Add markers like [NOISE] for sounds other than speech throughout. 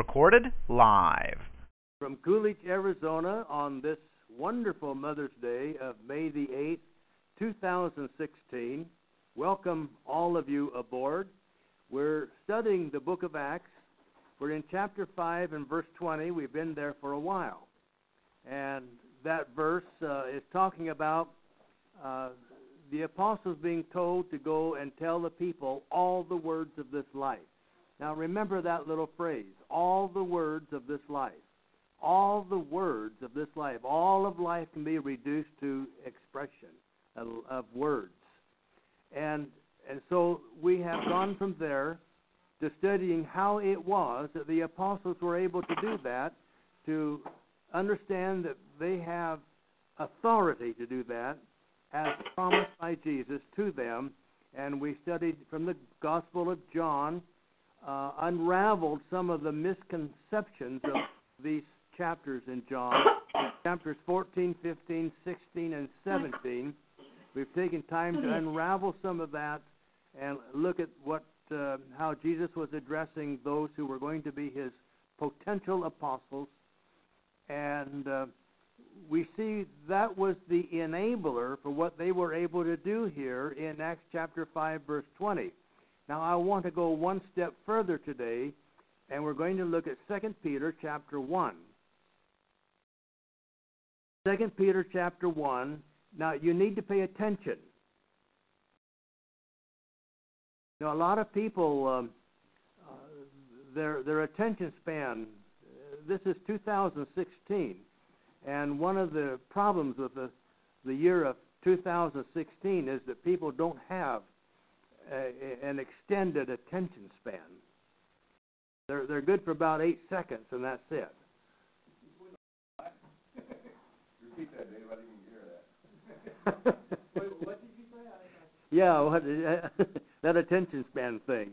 Recorded live. From Coolidge, Arizona, on this wonderful Mother's Day of May the 8th, 2016. Welcome all of you aboard. We're studying the book of Acts. We're in chapter 5 and verse 20. We've been there for a while. And that verse uh, is talking about uh, the apostles being told to go and tell the people all the words of this life. Now remember that little phrase all the words of this life. All the words of this life. All of life can be reduced to expression of, of words. And, and so we have gone from there to studying how it was that the apostles were able to do that, to understand that they have authority to do that as promised by Jesus to them. And we studied from the Gospel of John uh, unraveled some of the misconceptions of [COUGHS] these chapters in John, [COUGHS] chapters 14, 15, 16, and 17. We've taken time to unravel some of that and look at what uh, how Jesus was addressing those who were going to be his potential apostles, and uh, we see that was the enabler for what they were able to do here in Acts chapter 5, verse 20. Now I want to go one step further today, and we're going to look at 2 Peter chapter 1. 2 Peter chapter 1. Now you need to pay attention. Now a lot of people, um, uh, their their attention span. This is 2016, and one of the problems with the the year of 2016 is that people don't have a, an extended attention span. They're they're good for about eight seconds, and that's it. [LAUGHS] Repeat that, Dave. I didn't hear that. [LAUGHS] yeah, what, [LAUGHS] that attention span thing.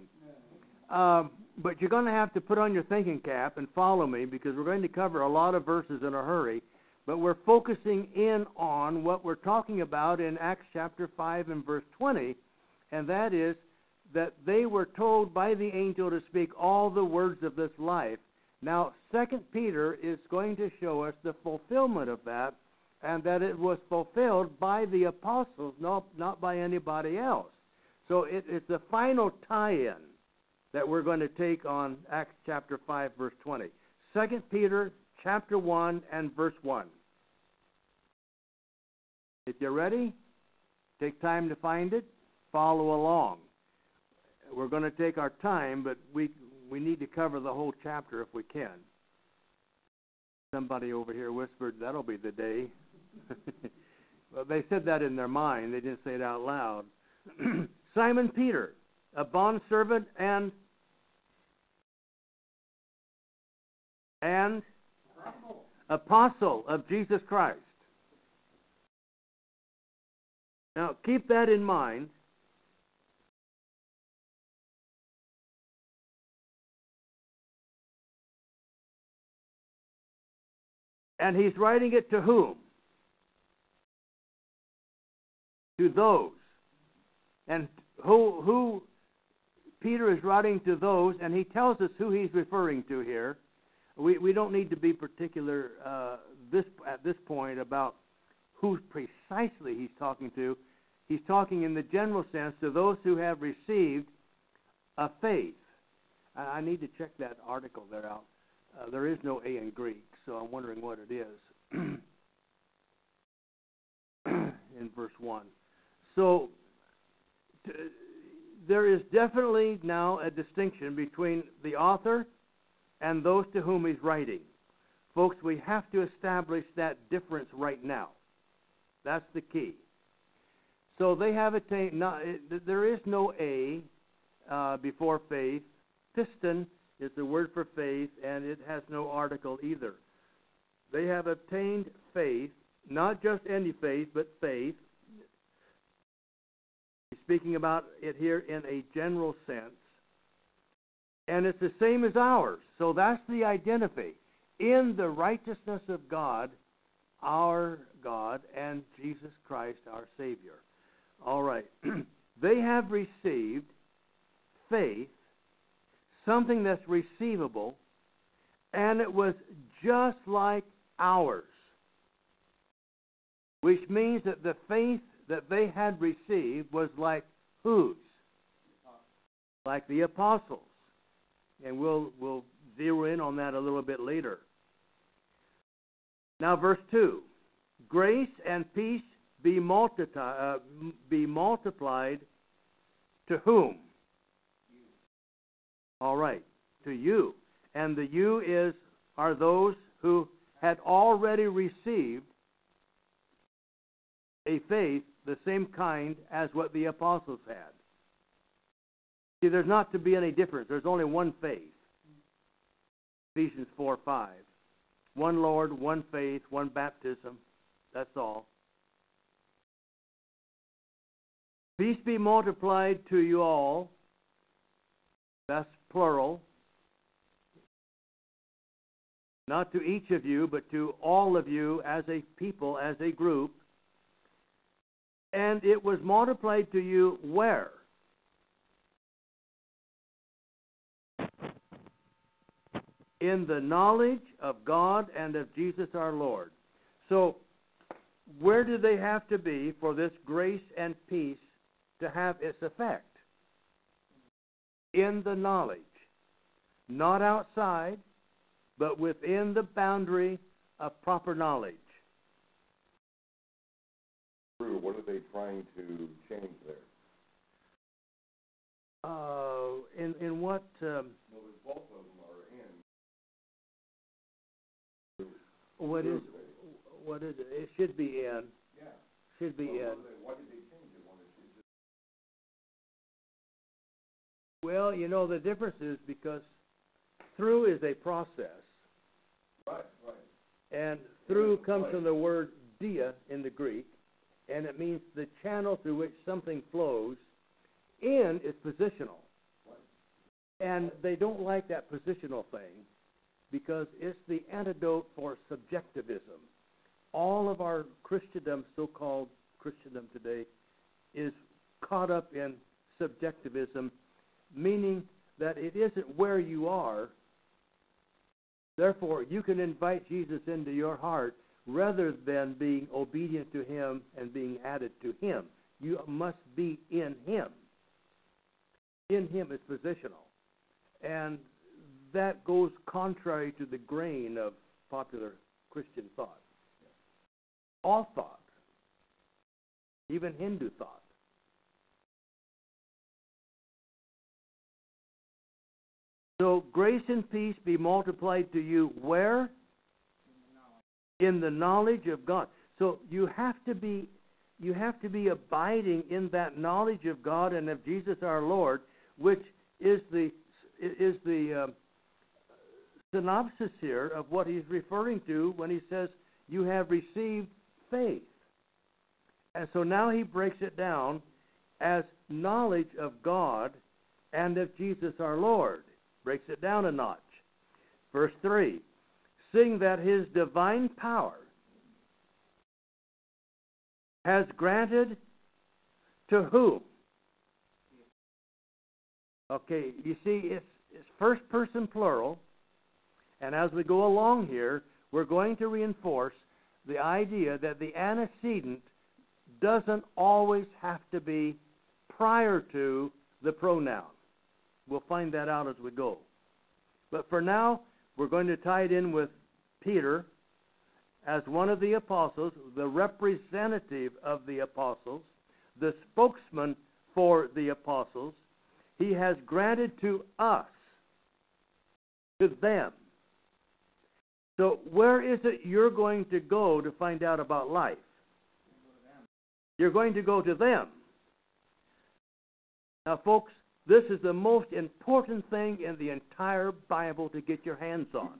Um, but you're going to have to put on your thinking cap and follow me because we're going to cover a lot of verses in a hurry. But we're focusing in on what we're talking about in Acts chapter 5 and verse 20, and that is that they were told by the angel to speak all the words of this life. Now, Second Peter is going to show us the fulfillment of that, and that it was fulfilled by the apostles, not, not by anybody else. So it, it's the final tie-in that we're going to take on Acts chapter 5, verse 20. Second Peter chapter 1 and verse 1. If you're ready, take time to find it, follow along. We're going to take our time, but we we need to cover the whole chapter if we can. Somebody over here whispered, "That'll be the day." [LAUGHS] well, they said that in their mind. They didn't say it out loud. [CLEARS THROAT] Simon Peter, a bondservant and and apostle of Jesus Christ. Now, keep that in mind. And he's writing it to whom? To those. And who who Peter is writing to those, and he tells us who he's referring to here. We we don't need to be particular uh, this at this point about who precisely he's talking to. He's talking in the general sense to those who have received a faith. I, I need to check that article there out. Uh, there is no A in Greek, so I'm wondering what it is [CLEARS THROAT] in verse 1. So t- there is definitely now a distinction between the author and those to whom he's writing. Folks, we have to establish that difference right now. That's the key. So they have attained. Not, it, there is no A uh, before faith. Piston is the word for faith, and it has no article either. They have obtained faith, not just any faith, but faith. He's speaking about it here in a general sense. And it's the same as ours. So that's the identity. In the righteousness of God, our God, and Jesus Christ, our Savior. All right. [CLEARS THROAT] they have received faith, something that's receivable, and it was just like ours. Which means that the faith that they had received was like whose? Like the apostles. And we'll we'll zero in on that a little bit later. Now verse 2. Grace and peace be, uh, be multiplied to whom? All right, to you. And the you is are those who had already received a faith the same kind as what the apostles had. See, there's not to be any difference. There's only one faith. Ephesians 4 5. One Lord, one faith, one baptism. That's all. Peace be multiplied to you all. That's plural. Not to each of you, but to all of you as a people, as a group. And it was multiplied to you where? In the knowledge of God and of Jesus our Lord. So, where do they have to be for this grace and peace to have its effect? In the knowledge. Not outside, but within the boundary of proper knowledge. True. What are they trying to change there? Uh, in in what? Um, well, both of them are in. What is? What is it? It should be in. Yeah. Should be well, in. Did they Well, you know the difference is because through is a process. Right, right. And through comes from the word dia in the Greek, and it means the channel through which something flows. In is positional. And they don't like that positional thing because it's the antidote for subjectivism. All of our Christendom, so called Christendom today, is caught up in subjectivism, meaning that it isn't where you are, Therefore, you can invite Jesus into your heart rather than being obedient to Him and being added to Him. You must be in Him. In Him is positional. And that goes contrary to the grain of popular Christian thought. All thought, even Hindu thought. So grace and peace be multiplied to you where? In the knowledge of God. So you have to be you have to be abiding in that knowledge of God and of Jesus our Lord, which is the is the uh, synopsis here of what he's referring to when he says you have received faith. And so now he breaks it down as knowledge of God and of Jesus our Lord breaks it down a notch. Verse 3 Seeing that his divine power has granted to whom? Okay, you see, it's, it's first person plural, and as we go along here, we're going to reinforce the idea that the antecedent doesn't always have to be prior to the pronoun. We'll find that out as we go. But for now, we're going to tie it in with Peter as one of the apostles, the representative of the apostles, the spokesman for the apostles. He has granted to us, to them. So, where is it you're going to go to find out about life? You're going to go to them. Now, folks, this is the most important thing in the entire Bible to get your hands on.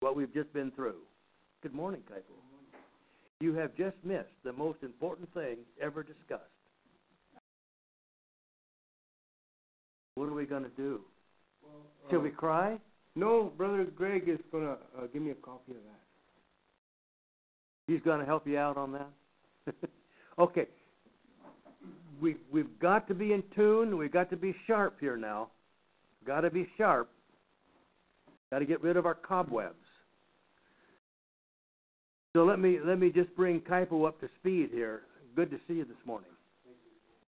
What we've just been through. Good morning, Kaipo. You have just missed the most important thing ever discussed. What are we going to do? Shall we cry? No, Brother Greg is going to uh, give me a copy of that. He's going to help you out on that? [LAUGHS] okay. We, we've got to be in tune. We've got to be sharp here now. Got to be sharp. Got to get rid of our cobwebs. So let me let me just bring Kaipo up to speed here. Good to see you this morning.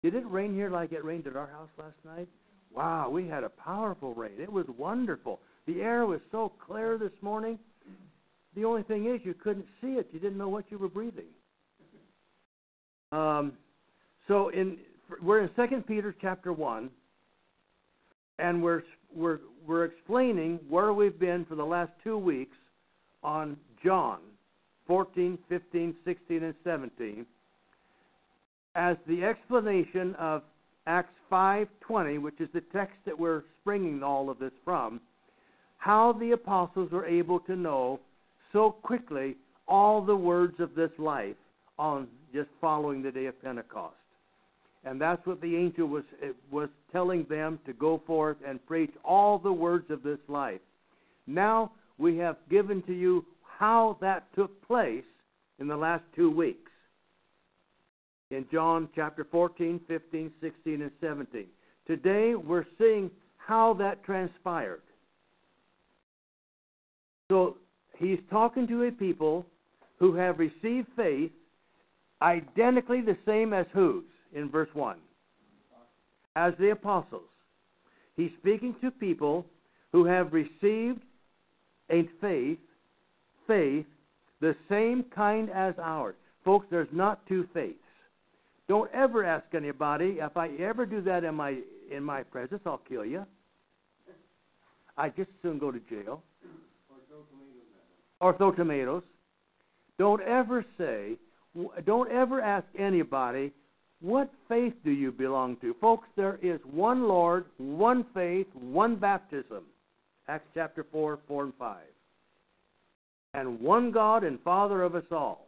Did it rain here like it rained at our house last night? Wow, we had a powerful rain. It was wonderful. The air was so clear this morning. The only thing is, you couldn't see it. You didn't know what you were breathing. Um, so in we're in Second Peter chapter one, and we're we're we're explaining where we've been for the last two weeks on John 14, 15, 16, and 17 as the explanation of Acts 5:20, which is the text that we're springing all of this from, how the apostles were able to know so quickly all the words of this life on just following the day of Pentecost. And that's what the angel was was telling them to go forth and preach all the words of this life. Now we have given to you how that took place in the last two weeks. In John chapter 14, 15, 16, and 17. Today we're seeing how that transpired. So he's talking to a people who have received faith identically the same as whose in verse 1? As the apostles. He's speaking to people who have received a faith faith the same kind as ours. Folks, there's not two faiths. Don't ever ask anybody, if I ever do that in my in my presence, I'll kill you. I just soon go to jail. Or throw tomatoes. Don't ever say, don't ever ask anybody, what faith do you belong to? Folks, there is one Lord, one faith, one baptism. Acts chapter 4, 4 and 5 and one God and Father of us all.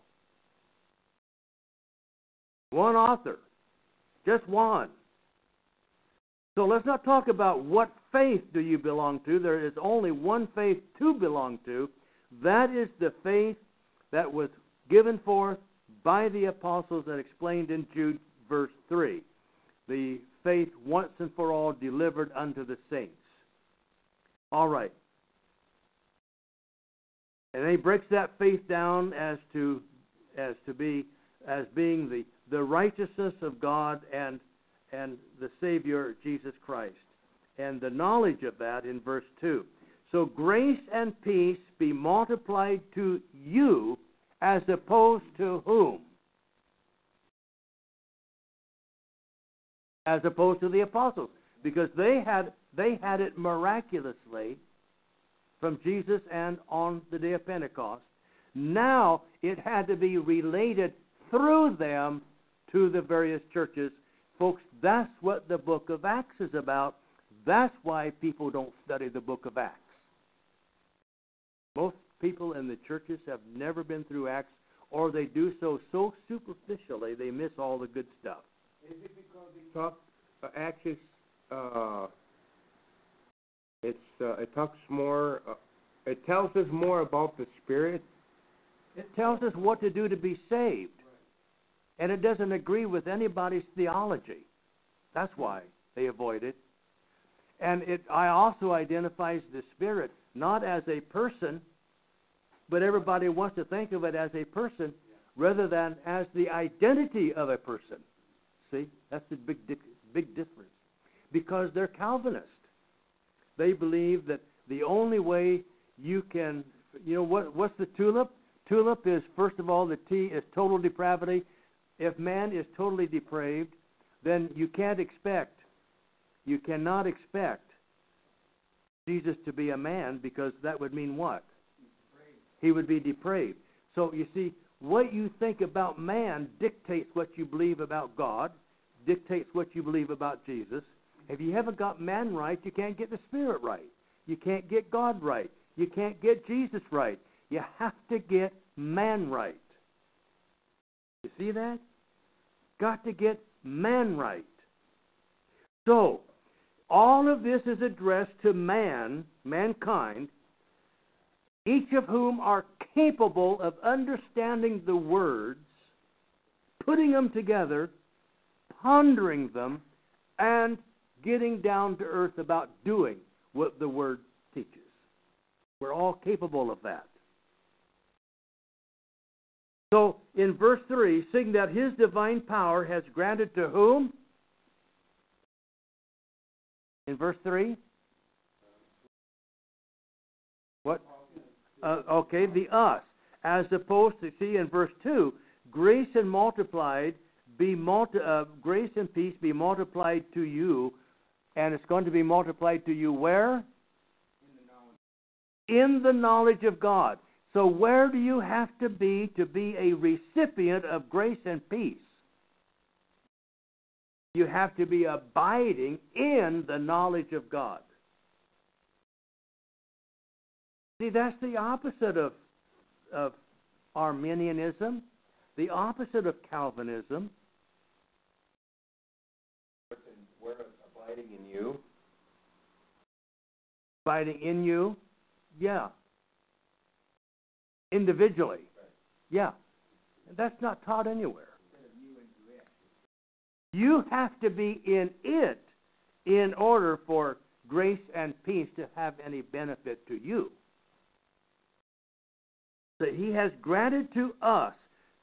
One author, just one. So let's not talk about what faith do you belong to. There is only one faith to belong to. That is the faith that was given forth by the apostles and explained in Jude verse 3. The faith once and for all delivered unto the saints. All right. And he breaks that faith down as to as to be as being the, the righteousness of God and and the Savior Jesus Christ. And the knowledge of that in verse 2. So grace and peace be multiplied to you as opposed to whom? As opposed to the apostles. Because they had they had it miraculously from Jesus and on the day of Pentecost. Now it had to be related through them to the various churches. Folks, that's what the book of Acts is about. That's why people don't study the book of Acts. Most people in the churches have never been through Acts, or they do so so superficially they miss all the good stuff. Is it because uh, Acts uh, it's uh, it talks more. Uh, it tells us more about the Spirit. It tells us what to do to be saved, and it doesn't agree with anybody's theology. That's why they avoid it. And it I also identifies the Spirit not as a person, but everybody wants to think of it as a person rather than as the identity of a person. See, that's the big big difference because they're Calvinists. They believe that the only way you can, you know, what what's the tulip? Tulip is first of all the T is total depravity. If man is totally depraved, then you can't expect, you cannot expect Jesus to be a man because that would mean what? He would be depraved. So you see, what you think about man dictates what you believe about God, dictates what you believe about Jesus. If you haven't got man right, you can't get the Spirit right. You can't get God right. You can't get Jesus right. You have to get man right. You see that? Got to get man right. So, all of this is addressed to man, mankind, each of whom are capable of understanding the words, putting them together, pondering them, and getting down to earth about doing what the word teaches. We're all capable of that. So in verse 3, seeing that his divine power has granted to whom? In verse 3? What? Uh, okay, the us. As opposed to, see, in verse 2, grace and multiplied, be multi, uh, grace and peace be multiplied to you, and it's going to be multiplied to you where? In the knowledge of God. So, where do you have to be to be a recipient of grace and peace? You have to be abiding in the knowledge of God. See, that's the opposite of, of Arminianism, the opposite of Calvinism. Where abiding in you? Abiding in you, yeah. Individually, yeah. That's not taught anywhere. You have to be in it in order for grace and peace to have any benefit to you. That He has granted to us.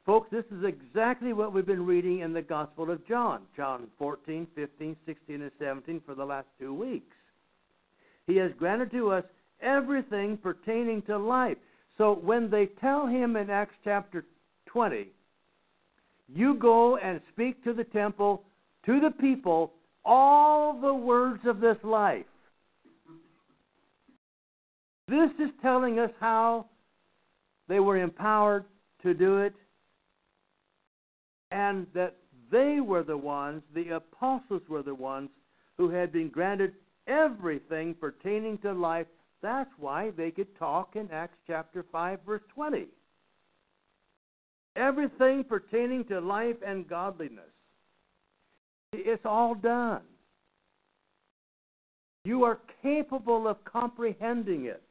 Folks, this is exactly what we've been reading in the Gospel of John. John 14, 15, 16, and 17 for the last two weeks. He has granted to us everything pertaining to life. So when they tell him in Acts chapter 20, you go and speak to the temple, to the people, all the words of this life. This is telling us how they were empowered to do it, and that they were the ones, the apostles were the ones, who had been granted everything pertaining to life. That's why they could talk in Acts chapter 5, verse 20. Everything pertaining to life and godliness. It's all done. You are capable of comprehending it.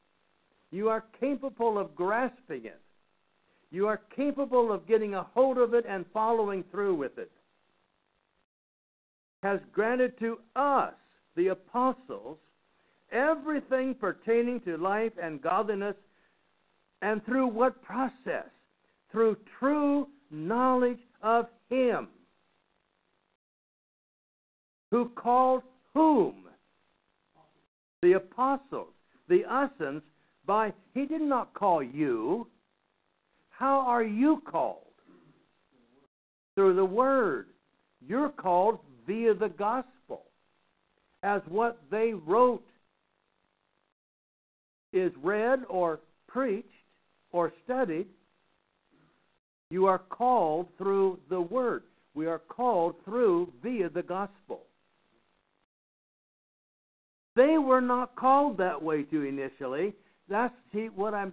You are capable of grasping it. You are capable of getting a hold of it and following through with it. Has granted to us, the apostles, everything pertaining to life and godliness, and through what process? Through true knowledge of Him. Who called whom? The apostles, the usans, by He did not call you. How are you called? Through the Word. You're called via the gospel. As what they wrote is read or preached or studied, you are called through the Word. We are called through via the gospel. They were not called that way to initially. That's see, what I'm.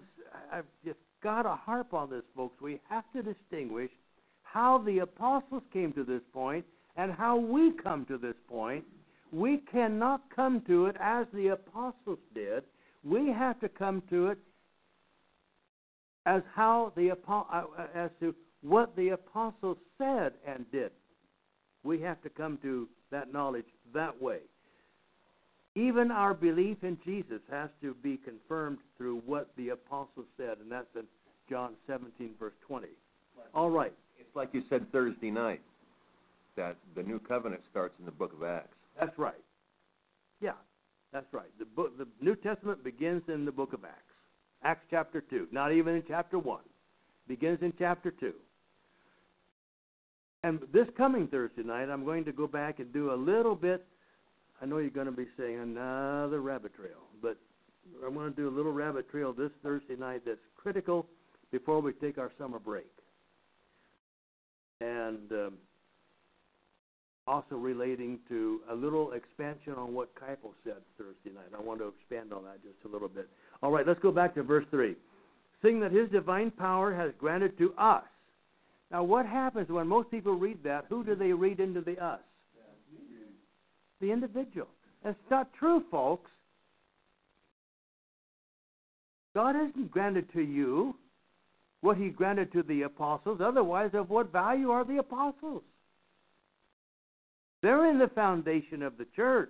I've just got to harp on this, folks. We have to distinguish how the apostles came to this point and how we come to this point. We cannot come to it as the apostles did. We have to come to it as how the uh, as to what the apostles said and did. We have to come to that knowledge that way. Even our belief in Jesus has to be confirmed through what the apostles said, and that's in John 17, verse 20. All right. It's like you said Thursday night that the new covenant starts in the book of Acts. That's right. Yeah, that's right. The book, the New Testament begins in the book of Acts. Acts chapter 2, not even in chapter 1. Begins in chapter 2. And this coming Thursday night, I'm going to go back and do a little bit I know you're going to be saying another rabbit trail, but I want to do a little rabbit trail this Thursday night that's critical before we take our summer break. and um, also relating to a little expansion on what Keipel said Thursday night. I want to expand on that just a little bit. All right, let's go back to verse 3. Seeing that his divine power has granted to us. Now, what happens when most people read that? Who do they read into the us? The individual. That's not true, folks. God hasn't granted to you what he granted to the apostles. Otherwise, of what value are the apostles? They're in the foundation of the church.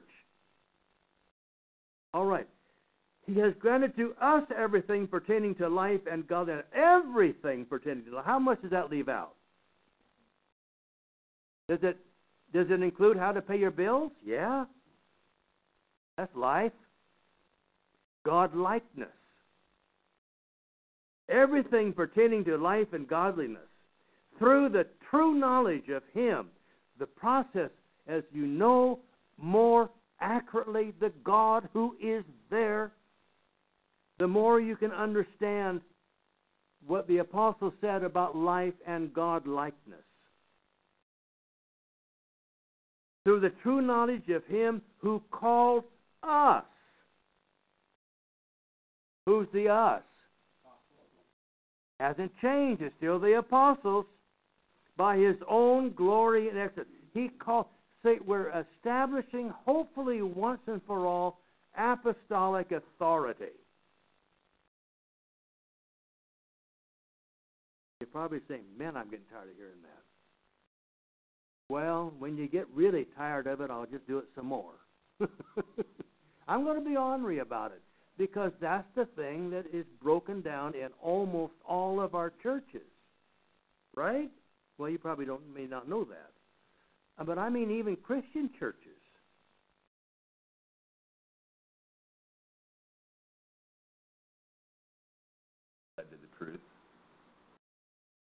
All right. He has granted to us everything pertaining to life and godliness. Everything pertaining to life. How much does that leave out? Does it does it include how to pay your bills? Yeah. That's life. God likeness. Everything pertaining to life and godliness. Through the true knowledge of Him, the process as you know more accurately the God who is there, the more you can understand what the apostle said about life and God likeness. Through the true knowledge of Him who called us. Who's the us? Hasn't changed. It's still the apostles. By His own glory and excellence. He called say we're establishing, hopefully once and for all, apostolic authority. You're probably saying, man, I'm getting tired of hearing that. Well, when you get really tired of it, I'll just do it some more. [LAUGHS] I'm going to be ornery about it because that's the thing that is broken down in almost all of our churches. Right? Well, you probably don't may not know that. Uh, but I mean even Christian churches. To the truth.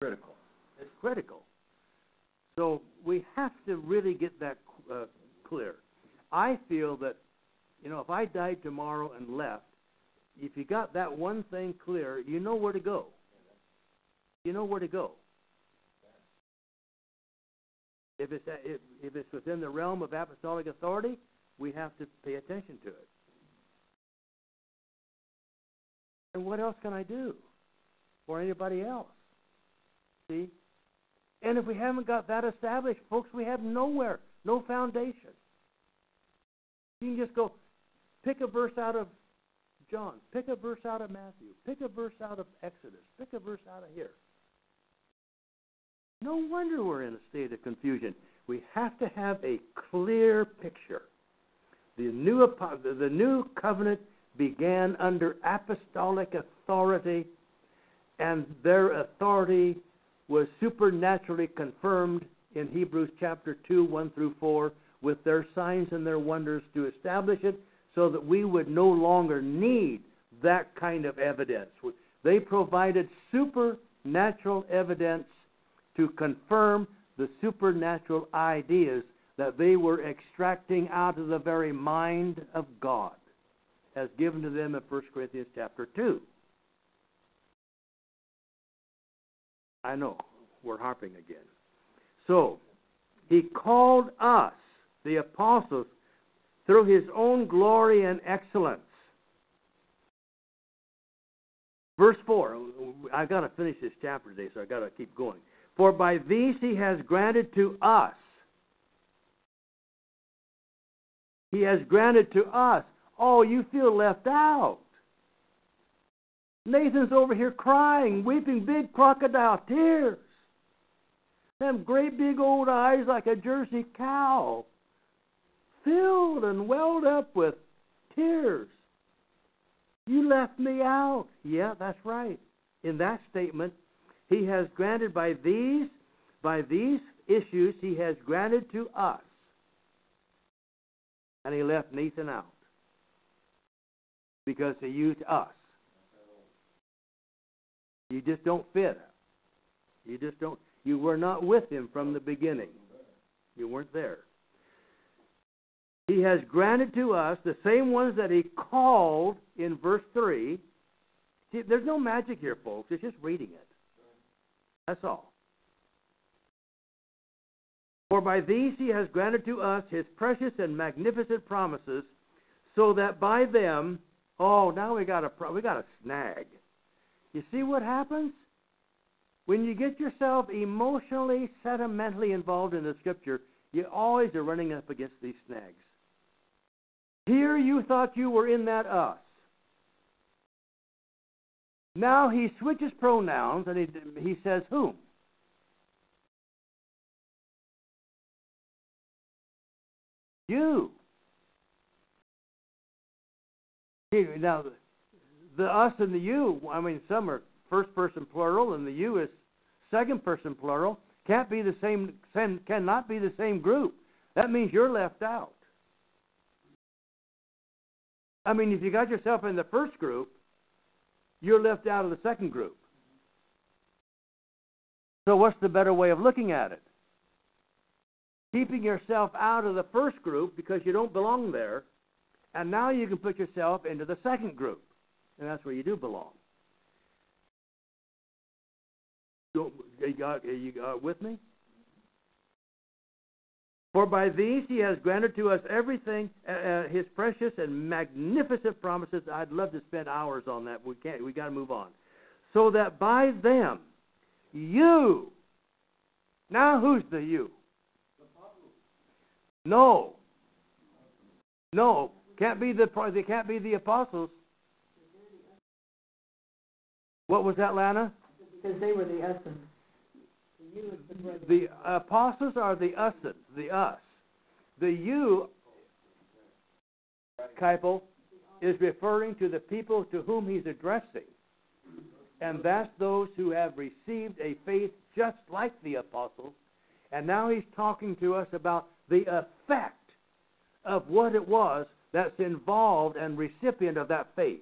Critical. It's critical. So we have to really get that uh, clear. I feel that, you know, if I died tomorrow and left, if you got that one thing clear, you know where to go. You know where to go. If it's, if, if it's within the realm of apostolic authority, we have to pay attention to it. And what else can I do? Or anybody else? See? And if we haven't got that established, folks, we have nowhere, no foundation. You can just go pick a verse out of John, pick a verse out of Matthew, pick a verse out of Exodus, pick a verse out of here. No wonder we're in a state of confusion. We have to have a clear picture. The new, the new covenant began under apostolic authority, and their authority was supernaturally confirmed in Hebrews chapter 2, 1 through 4, with their signs and their wonders to establish it so that we would no longer need that kind of evidence. They provided supernatural evidence to confirm the supernatural ideas that they were extracting out of the very mind of God, as given to them in 1 Corinthians chapter 2. I know, we're harping again. So, he called us, the apostles, through his own glory and excellence. Verse 4, I've got to finish this chapter today, so I've got to keep going. For by these he has granted to us. He has granted to us. Oh, you feel left out. Nathan's over here crying, weeping big crocodile tears. Them great big old eyes like a Jersey cow, filled and welled up with tears. You left me out. Yeah, that's right. In that statement, he has granted by these by these issues he has granted to us and he left nathan out because he used us you just don't fit. You just don't you were not with him from the beginning. You weren't there. He has granted to us the same ones that he called in verse 3 See, there's no magic here folks. It's just reading it. That's all. For by these he has granted to us his precious and magnificent promises, so that by them, oh, now we got a we got a snag. You see what happens when you get yourself emotionally, sentimentally involved in the Scripture? You always are running up against these snags. Here you thought you were in that us. Now he switches pronouns and he, he says whom. You. Now, the us and the you, I mean, some are first person plural, and the you is second person plural. Can't be the same, cannot be the same group. That means you're left out. I mean, if you got yourself in the first group, you're left out of the second group. So, what's the better way of looking at it? Keeping yourself out of the first group because you don't belong there, and now you can put yourself into the second group, and that's where you do belong. So, you got, you got with me? For by these he has granted to us everything, uh, uh, his precious and magnificent promises. I'd love to spend hours on that. We can't. We got to move on. So that by them, you. Now, who's the you? No. No, can't be the. They can't be the apostles. What was that, Lana? Because they were the essence. The uh, apostles are the essence, the us. The you, Keipel, is referring to the people to whom he's addressing. And that's those who have received a faith just like the apostles. And now he's talking to us about the effect of what it was that's involved and recipient of that faith.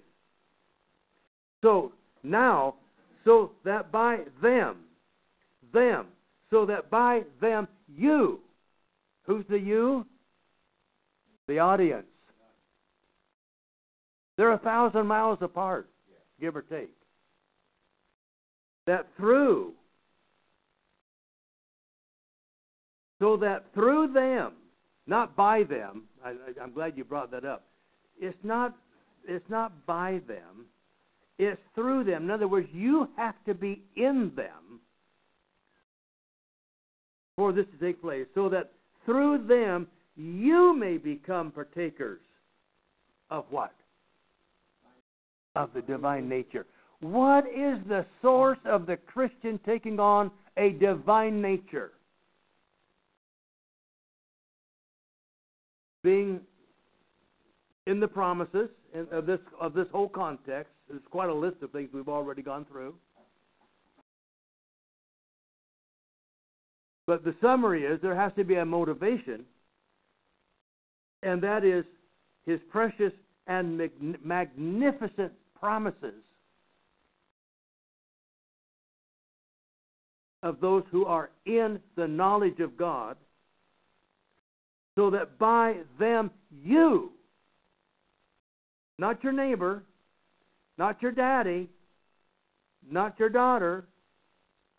So now, so that by them, them, so that by them you, who's the you? The audience. They're a thousand miles apart, give or take. That through, so that through them, not by them, I, am glad you brought that up. It's not, it's not by them, it's through them. In other words, you have to be in them for this to take place, so that through them you may become partakers of what? Of the divine nature. What is the source of the Christian taking on a divine nature? Being in the promises of this of this whole context. There's quite a list of things we've already gone through. But the summary is there has to be a motivation, and that is his precious and magnificent promises of those who are in the knowledge of God, so that by them you, not your neighbor, not your daddy, not your daughter,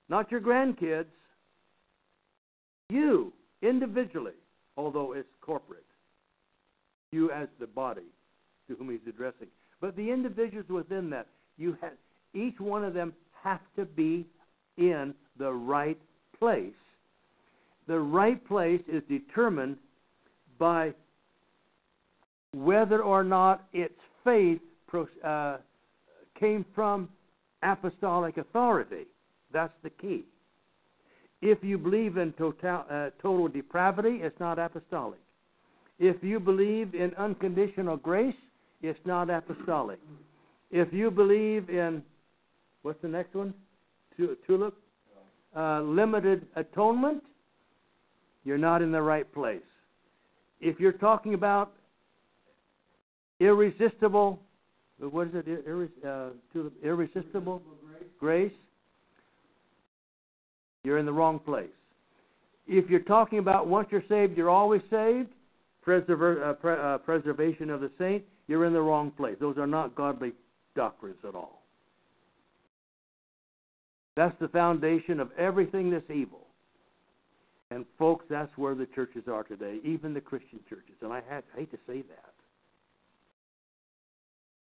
not your grandkids, you, individually, although it's corporate, you as the body to whom he's addressing. But the individuals within that, you have, each one of them have to be in the right place. The right place is determined by whether or not its faith uh, came from apostolic authority. That's the key. If you believe in total, uh, total depravity, it's not apostolic. If you believe in unconditional grace, it's not apostolic. If you believe in, what's the next one? Tulip? Uh, limited atonement, you're not in the right place. If you're talking about irresistible, what is it? Uh, irresistible grace, you're in the wrong place. If you're talking about once you're saved, you're always saved, preserver, uh, pre- uh, preservation of the saint, you're in the wrong place. Those are not godly doctrines at all. That's the foundation of everything that's evil. And folks, that's where the churches are today, even the Christian churches. And I had, hate to say that.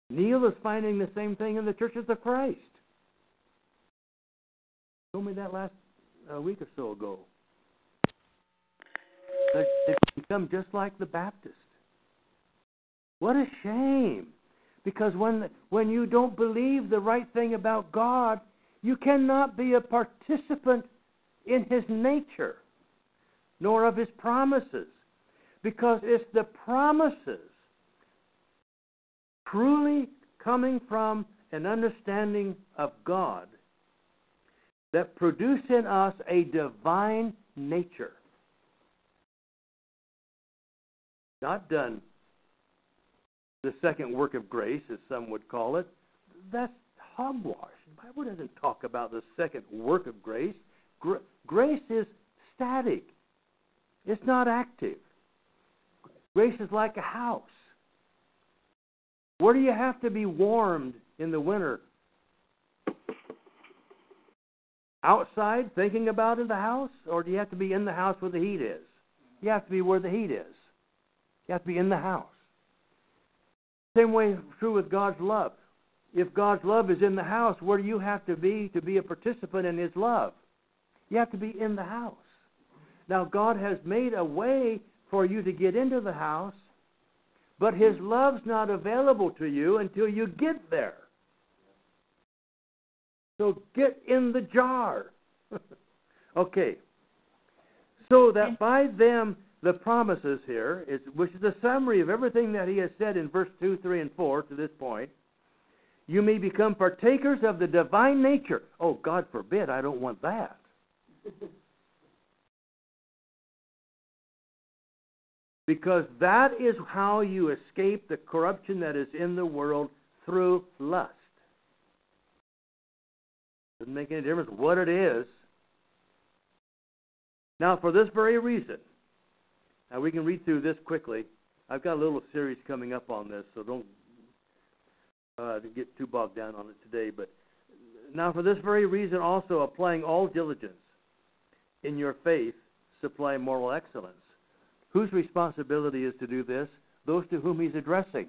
Neil is finding the same thing in the churches of Christ. Told me that last uh, week or so ago. They, they become just like the Baptist. What a shame! Because when when you don't believe the right thing about God, you cannot be a participant in His nature, nor of His promises, because it's the promises truly coming from an understanding of God that produce in us a divine nature. Not done the second work of grace, as some would call it. That's hogwash. The Bible doesn't talk about the second work of grace. Gra- grace is static, it's not active. Grace is like a house. Where do you have to be warmed in the winter? Outside, thinking about in the house? Or do you have to be in the house where the heat is? You have to be where the heat is. You have to be in the house. Same way true with God's love. If God's love is in the house, where do you have to be to be a participant in His love? You have to be in the house. Now, God has made a way for you to get into the house, but His love's not available to you until you get there. So get in the jar. [LAUGHS] okay. So that by them, the promises here, is, which is a summary of everything that he has said in verse 2, 3, and 4 to this point, you may become partakers of the divine nature. Oh, God forbid, I don't want that. [LAUGHS] because that is how you escape the corruption that is in the world through lust. Doesn't make any difference what it is. Now, for this very reason, now we can read through this quickly. I've got a little series coming up on this, so don't uh, get too bogged down on it today. But now, for this very reason, also applying all diligence in your faith, supply moral excellence. Whose responsibility is to do this? Those to whom he's addressing.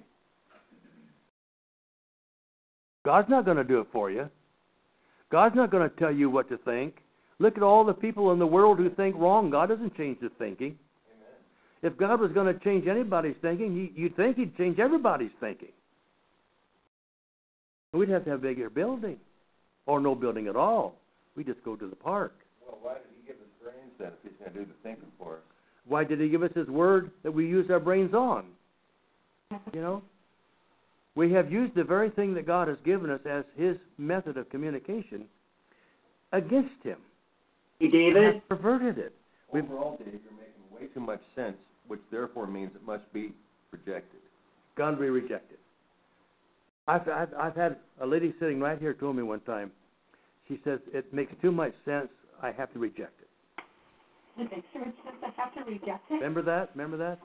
God's not going to do it for you. God's not going to tell you what to think. Look at all the people in the world who think wrong. God doesn't change their thinking. Amen. If God was going to change anybody's thinking, you'd think He'd change everybody's thinking. We'd have to have a bigger building, or no building at all. We just go to the park. Well, why did He give us brains then if He's going to do the thinking for us? Why did He give us His Word that we use our brains on? You know? We have used the very thing that God has given us as His method of communication against Him. Hey, David. perverted it. We've, Overall, Dave, you're making way too much sense, which therefore means it must be rejected. Got to be rejected. I've, I've I've had a lady sitting right here told me one time. She says it makes too much sense. I have to reject it. It makes too much have to reject it. Remember that? Remember that?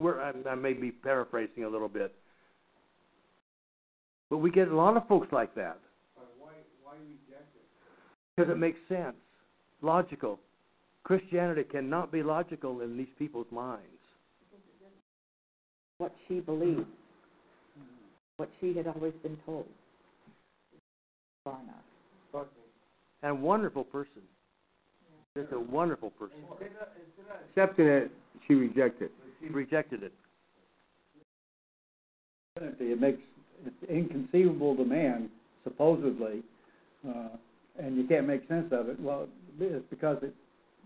We're, I, I may be paraphrasing a little bit, but we get a lot of folks like that. why why reject it? Because it makes sense, logical. Christianity cannot be logical in these people's minds. What she believed, what she had always been told. Far enough. And wonderful person. Just a wonderful person. Accepting it, she rejected. She rejected it. It makes it's inconceivable to man, supposedly, uh, and you can't make sense of it. Well, it's because it,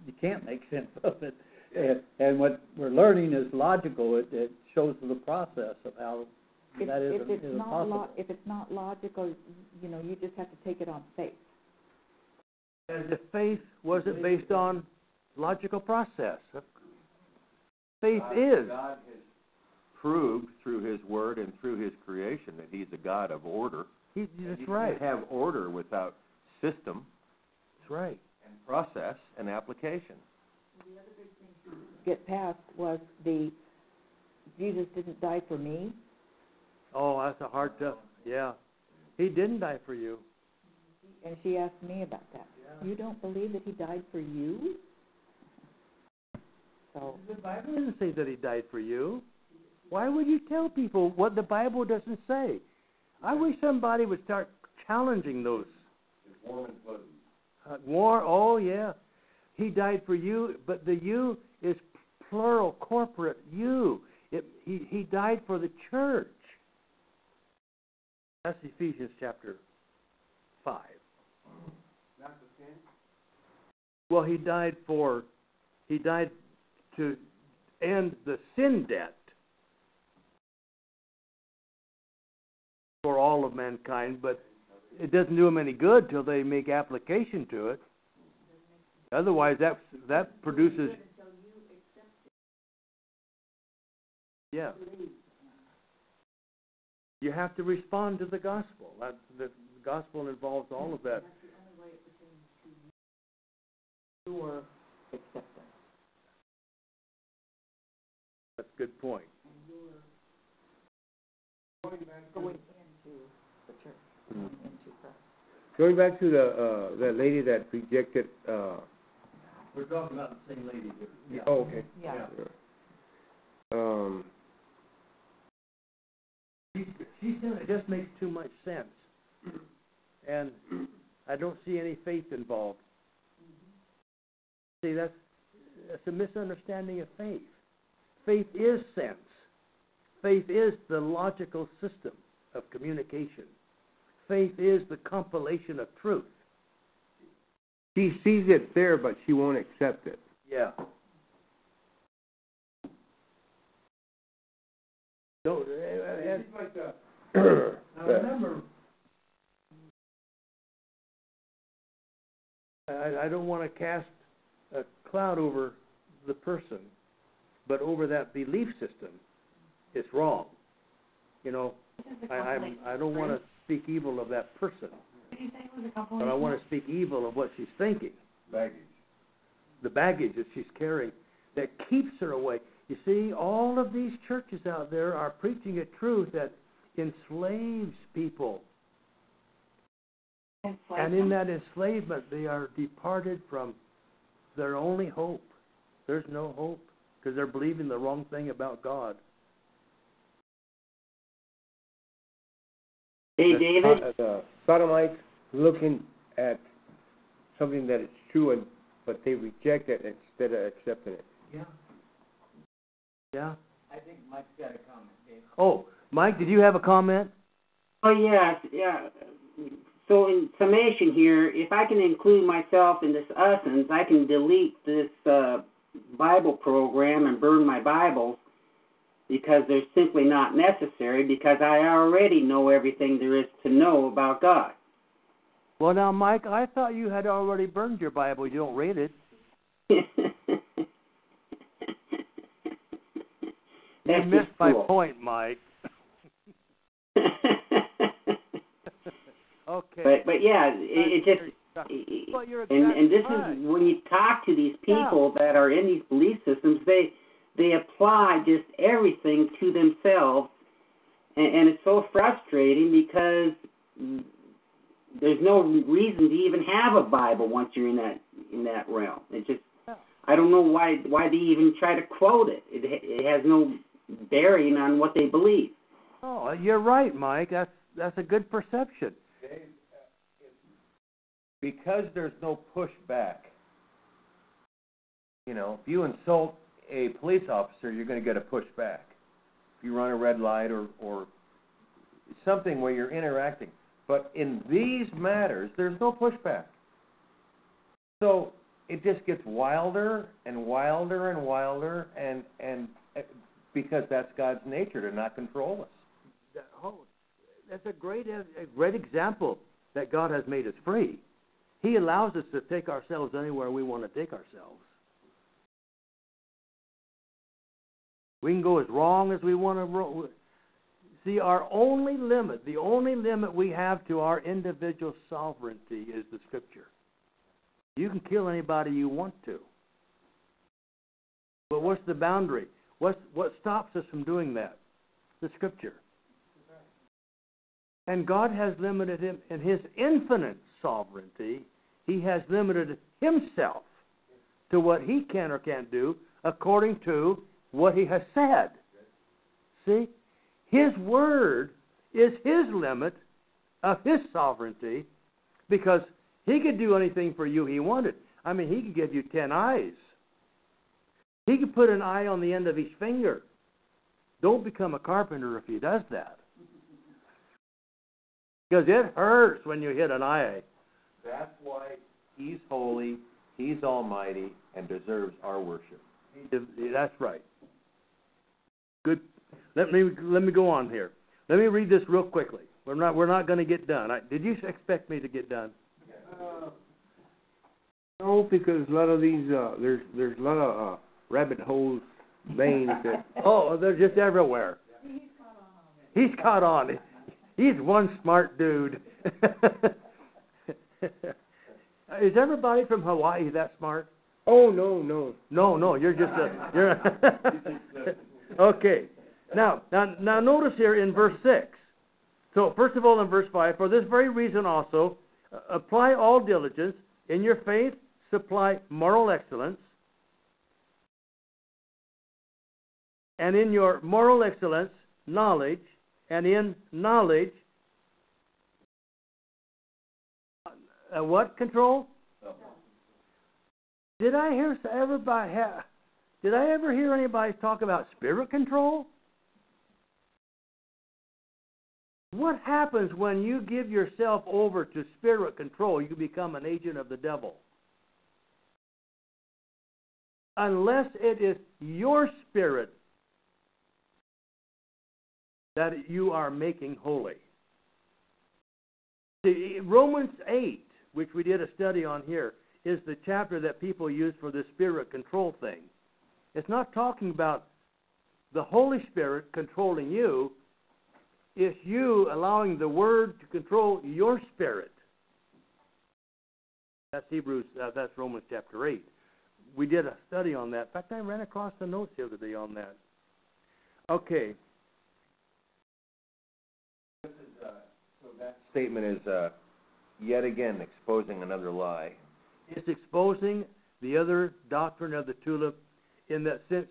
you can't make [LAUGHS] sense of it. And, and what we're learning is logical. It, it shows the process of how If, that is, if it's is not possible. lo- if it's not logical, you know, you just have to take it on faith. And the faith wasn't based on logical process. Faith God, is. God has proved through His Word and through His creation that He's a God of order. He, And that's you right. can't have order without system That's right. and process and application. And the other big thing to get past was the Jesus didn't die for me. Oh, that's a hard tough. Yeah. He didn't die for you. And she asked me about that. You don't believe that he died for you? So, The Bible doesn't say that he died for you. Why would you tell people what the Bible doesn't say? I wish somebody would start challenging those. Warm and Uh, war, oh yeah. He died for you, but the you is plural, corporate you. It, he, he died for the church. That's Ephesians chapter 5. Well, he died for, he died to end the sin debt for all of mankind, but it doesn't do them any good till they make application to it. Otherwise, that that produces. Yeah. You have to respond to the gospel. That, the gospel involves all of that. Your acceptance. That's a good point. Going into the church, going into Christ. Going back to the, uh, that lady that rejected, uh, We're talking about the same lady here. oh, okay. Yeah. Um, She, she said it just makes too much sense, and I don't see any faith involved. See, that's that's a misunderstanding of faith. Faith is sense. Faith is the logical system of communication. Faith is the compilation of truth. she sees it there, but she won't accept it. Yeah. Don't, uh, and, Now remember, I, I don't want to cast a cloud over the person, but over that belief system, it's wrong. You know, I, I'm, I don't want to speak evil of that person, but I want to speak evil of what she's thinking. Baggage. The baggage that she's carrying that keeps her away. You see, all of these churches out there are preaching a truth that enslaves people. And in that enslavement, they are departed from their only hope. There's no hope because they're believing the wrong thing about God. Hey, The- David. uh, The sodomites looking at something that is true, and, but they reject it instead of accepting it. Yeah. Yeah. I think Mike's got a comment, Dave. Oh, Mike, did you have a comment? Oh, yeah, yeah. So in summation here, if I can include myself in this essence, I can delete this uh, Bible program and burn my Bibles because they're simply not necessary because I already know everything there is to know about God. Well, now, Mike, I thought you had already burned your Bible. You don't read it. [LAUGHS] You missed just my point, Mike. Okay. but but yeah, it, it just Well, you're and and this exactly is when you talk to these people that are in these belief systems, they they apply just everything to themselves, and, and it's so frustrating because there's no reason to even have a Bible once you're in that in that realm. It just I don't know why why they even try to quote it. It it has no bearing on what they believe. Oh, you're right, Mike. That's that's a good perception. Because there's no pushback. You know, if you insult a police officer, you're going to get a pushback. If you run a red light or or something where you're interacting, but in these matters, there's no pushback. So it just gets wilder and wilder and wilder, and and uh, because that's God's nature to not control us. That- oh, that's a great uh, a great example that God has made us free. He allows us to take ourselves anywhere we want to take ourselves. We can go as wrong as we want to. See, our only limit, the only limit we have to our individual sovereignty is the Scripture. You can kill anybody you want to. But what's the boundary? What's, what stops us from doing that? The Scripture. And God has limited him in his infinite sovereignty. He has limited himself to what he can or can't do according to what he has said. See? His word is his limit of his sovereignty because he could do anything for you he wanted. I mean, he could give you ten eyes. He could put an eye on the end of each finger. Don't become a carpenter if he does that. Because it hurts when you hit an eye. That's why he's holy, he's almighty, and deserves our worship. That's right. Good. Let me let me go on here. Let me read this real quickly. We're not we're not going to get done. I, did you expect me to get done? Uh, no, because a lot of these uh, there's there's a lot of uh, rabbit holes, veins that. [LAUGHS] oh, they're just everywhere. He's caught on. He's one smart dude. [LAUGHS] Is everybody from Hawaii that smart? Oh no no No, no, you're just a [LAUGHS] you're [LAUGHS] Okay. Now, now now notice here in verse 6. So, first of all in verse 5, for this very reason also uh, apply all diligence in your faith supply moral excellence and in your moral excellence knowledge and in knowledge uh, what control? Did I hear everybody have, did I ever hear anybody talk about spirit control? What happens when you give yourself over to spirit control? You become an agent of the devil. Unless it is your spirit that you are making holy. See, Romans 8, which we did a study on here, is the chapter that people use for the spirit control thing. It's not talking about the Holy Spirit controlling you, it's you allowing the Word to control your spirit. That's Hebrews, uh, that's Romans chapter 8. We did a study on that. In fact, I ran across the notes the other day on that. Okay. That statement is uh, yet again exposing another lie. It's exposing the other doctrine of the tulip in that since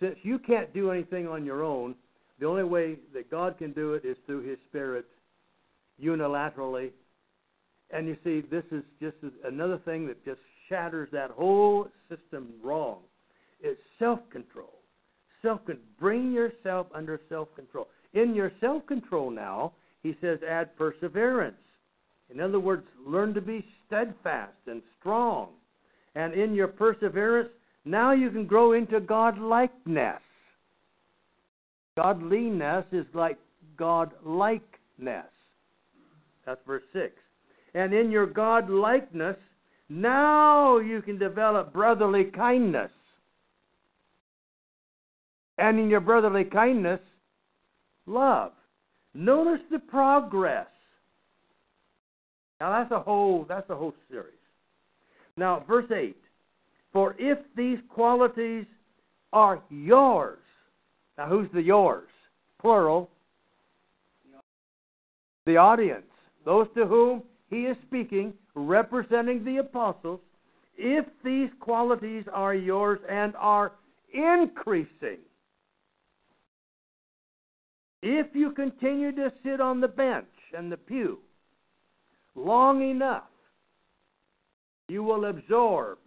since you can't do anything on your own, the only way that God can do it is through His Spirit unilaterally. And you see, this is just another thing that just shatters that whole system wrong. It's self control. Self bring yourself under self control. In your self control now, he says add perseverance. In other words, learn to be steadfast and strong. And in your perseverance, now you can grow into God likeness. Godliness is like God likeness. That's verse 6. And in your God likeness, now you can develop brotherly kindness. And in your brotherly kindness, love. Notice the progress. Now that's a whole that's a whole series. Now verse 8. For if these qualities are yours. Now who's the yours? Plural. The audience. Those to whom he is speaking, representing the apostles, if these qualities are yours and are increasing, if you continue to sit on the bench and the pew long enough, you will absorb.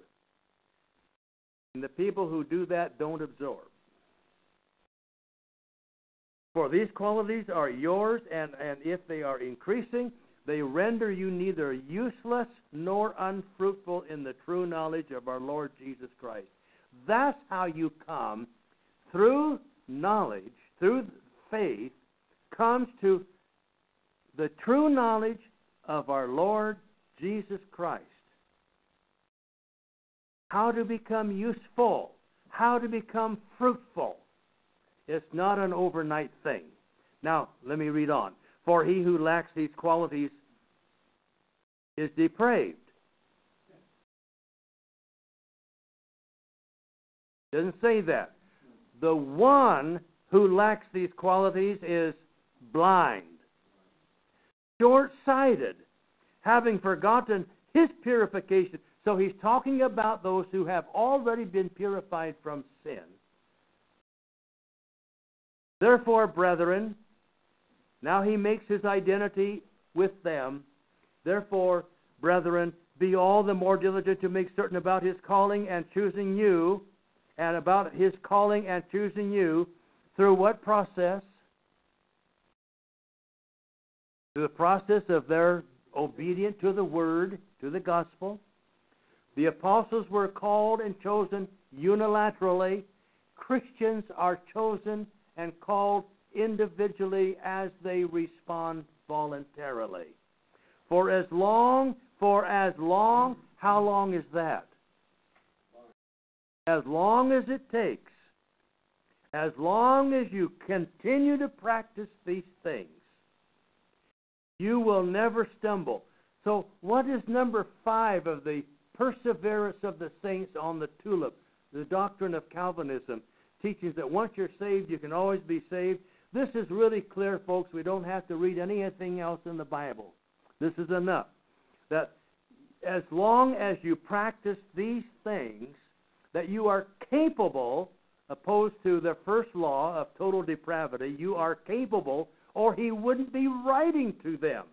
And the people who do that don't absorb. For these qualities are yours, and, and if they are increasing, they render you neither useless nor unfruitful in the true knowledge of our Lord Jesus Christ. That's how you come through knowledge, through faith, comes to the true knowledge of our Lord Jesus Christ. How to become useful, how to become fruitful. It's not an overnight thing. Now, let me read on. For he who lacks these qualities is depraved. Doesn't say that. The one who lacks these qualities is blind, short sighted, having forgotten his purification, So he's talking about those who have already been purified from sin. Therefore, brethren, now he makes his identity with them. Therefore, brethren, be all the more diligent to make certain about his calling and choosing you, and about his calling and choosing you through what process? Through the process of their obedience to the word, to the gospel. The apostles were called and chosen unilaterally. Christians are chosen and called individually as they respond voluntarily. For as long, for as long, how long is that? As long as it takes, as long as you continue to practice these things, you will never stumble. So, what is number five of the perseverance of the saints on the tulip? The doctrine of Calvinism teaches that once you're saved, you can always be saved. This is really clear, folks. We don't have to read anything else in the Bible. This is enough. That as long as you practice these things, that you are capable, opposed to the first law of total depravity, you are capable, or he wouldn't be writing to them.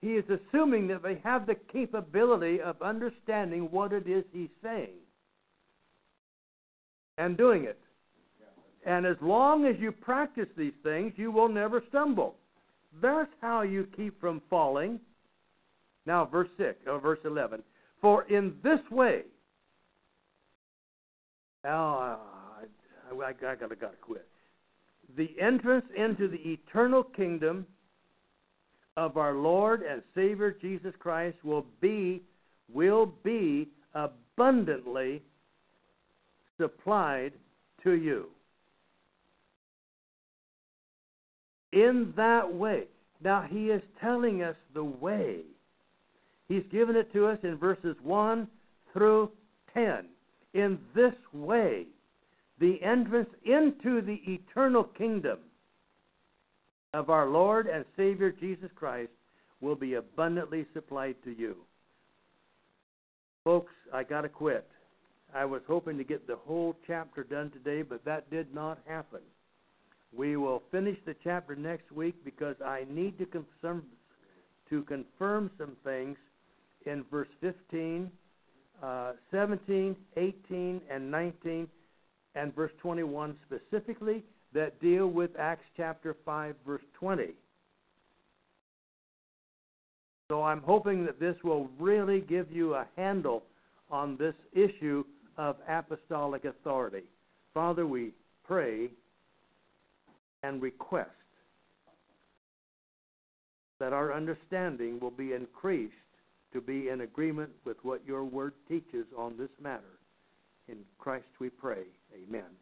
He is assuming that they have the capability of understanding what it is he's saying and doing it. And as long as you practice these things, you will never stumble. That's how you keep from falling. Now, verse 6, or verse 11. For in this way, now, I, I gotta, gotta quit. The entrance into the eternal kingdom of our Lord and Savior Jesus Christ will be will be abundantly supplied to you. In that way. Now, he is telling us the way. He's given it to us in verses 1 through 10. In this way, the entrance into the eternal kingdom of our Lord and Savior Jesus Christ will be abundantly supplied to you. Folks, I got to quit. I was hoping to get the whole chapter done today, but that did not happen. We will finish the chapter next week because I need to confirm, to confirm some things in verse 15, uh, 17, 18, and 19, and verse 21 specifically that deal with Acts chapter 5, verse 20. So I'm hoping that this will really give you a handle on this issue of apostolic authority. Father, we pray and request that our understanding will be increased to be in agreement with what your word teaches on this matter. In Christ we pray. Amen.